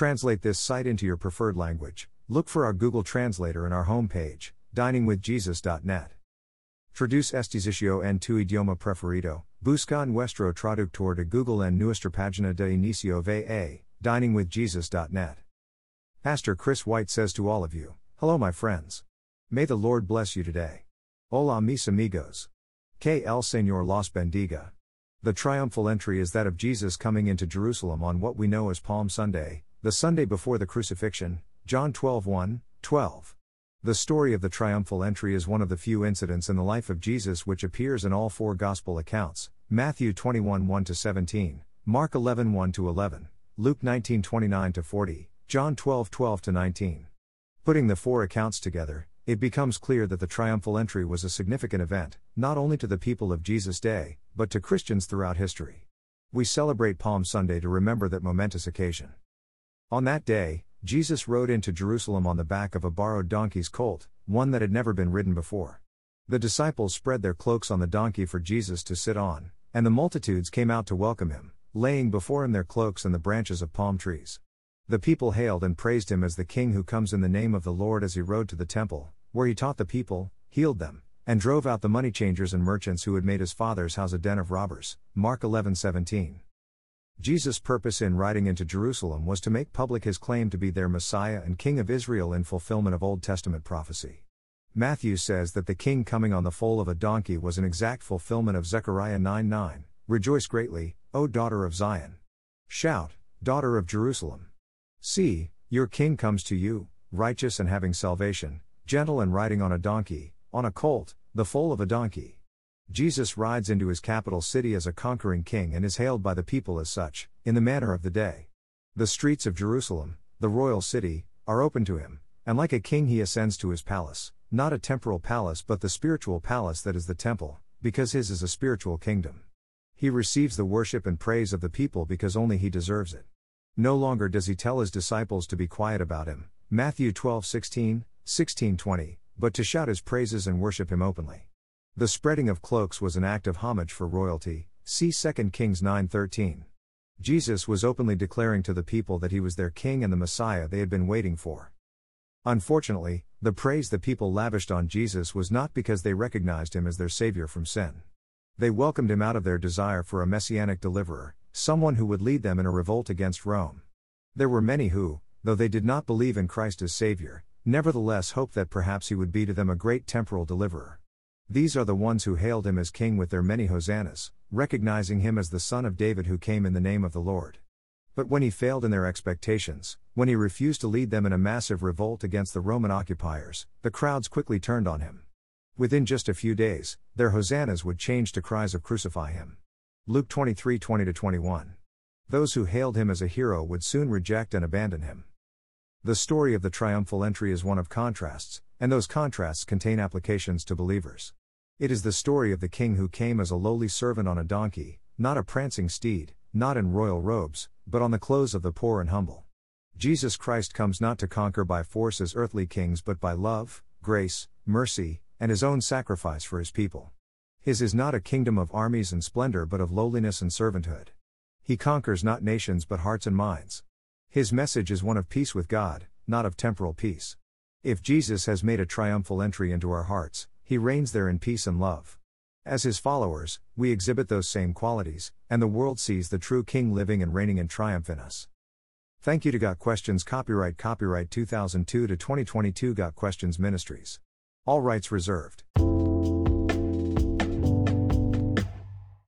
translate this site into your preferred language, look for our Google Translator in our homepage, diningwithjesus.net. Traduce este sitio en tu idioma preferido, busca nuestro traductor de Google en nuestra página de inicio va, diningwithjesus.net. Pastor Chris White says to all of you, Hello, my friends. May the Lord bless you today. Hola, mis amigos. Que el Señor los bendiga. The triumphal entry is that of Jesus coming into Jerusalem on what we know as Palm Sunday, the Sunday before the crucifixion, John 12 1, 12. The story of the triumphal entry is one of the few incidents in the life of Jesus which appears in all four Gospel accounts Matthew 21 1 17, Mark 11 1 11, Luke 19 29 40, John 12 12 19. Putting the four accounts together, it becomes clear that the triumphal entry was a significant event, not only to the people of Jesus' day, but to Christians throughout history. We celebrate Palm Sunday to remember that momentous occasion. On that day, Jesus rode into Jerusalem on the back of a borrowed donkey's colt, one that had never been ridden before. The disciples spread their cloaks on the donkey for Jesus to sit on, and the multitudes came out to welcome him, laying before him their cloaks and the branches of palm trees. The people hailed and praised him as the king who comes in the name of the Lord as he rode to the temple, where he taught the people, healed them, and drove out the money changers and merchants who had made his father's house a den of robbers. Mark 11:17. Jesus' purpose in riding into Jerusalem was to make public his claim to be their Messiah and King of Israel in fulfillment of Old Testament prophecy. Matthew says that the king coming on the foal of a donkey was an exact fulfillment of Zechariah 9:9. Rejoice greatly, O daughter of Zion. Shout, daughter of Jerusalem. See, your king comes to you, righteous and having salvation, gentle and riding on a donkey, on a colt, the foal of a donkey. Jesus rides into his capital city as a conquering king and is hailed by the people as such, in the manner of the day. The streets of Jerusalem, the royal city, are open to him, and like a king he ascends to his palace, not a temporal palace but the spiritual palace that is the temple, because his is a spiritual kingdom. He receives the worship and praise of the people because only he deserves it. No longer does he tell his disciples to be quiet about him, Matthew 12 16, 16 20, but to shout his praises and worship him openly. The spreading of cloaks was an act of homage for royalty, see 2 Kings 9:13. Jesus was openly declaring to the people that he was their king and the Messiah they had been waiting for. Unfortunately, the praise the people lavished on Jesus was not because they recognized him as their Savior from sin. They welcomed him out of their desire for a messianic deliverer, someone who would lead them in a revolt against Rome. There were many who, though they did not believe in Christ as Savior, nevertheless hoped that perhaps he would be to them a great temporal deliverer. These are the ones who hailed him as king with their many hosannas, recognizing him as the son of David who came in the name of the Lord. But when he failed in their expectations, when he refused to lead them in a massive revolt against the Roman occupiers, the crowds quickly turned on him. Within just a few days, their hosannas would change to cries of crucify him. Luke 23 20 21. Those who hailed him as a hero would soon reject and abandon him. The story of the triumphal entry is one of contrasts, and those contrasts contain applications to believers. It is the story of the king who came as a lowly servant on a donkey, not a prancing steed, not in royal robes, but on the clothes of the poor and humble. Jesus Christ comes not to conquer by force as earthly kings but by love, grace, mercy, and his own sacrifice for his people. His is not a kingdom of armies and splendor but of lowliness and servanthood. He conquers not nations but hearts and minds. His message is one of peace with God, not of temporal peace. If Jesus has made a triumphal entry into our hearts, he reigns there in peace and love. As his followers, we exhibit those same qualities, and the world sees the true King living and reigning in triumph in us. Thank you to Got Questions Copyright Copyright 2002 to 2022 Got Questions Ministries. All rights reserved.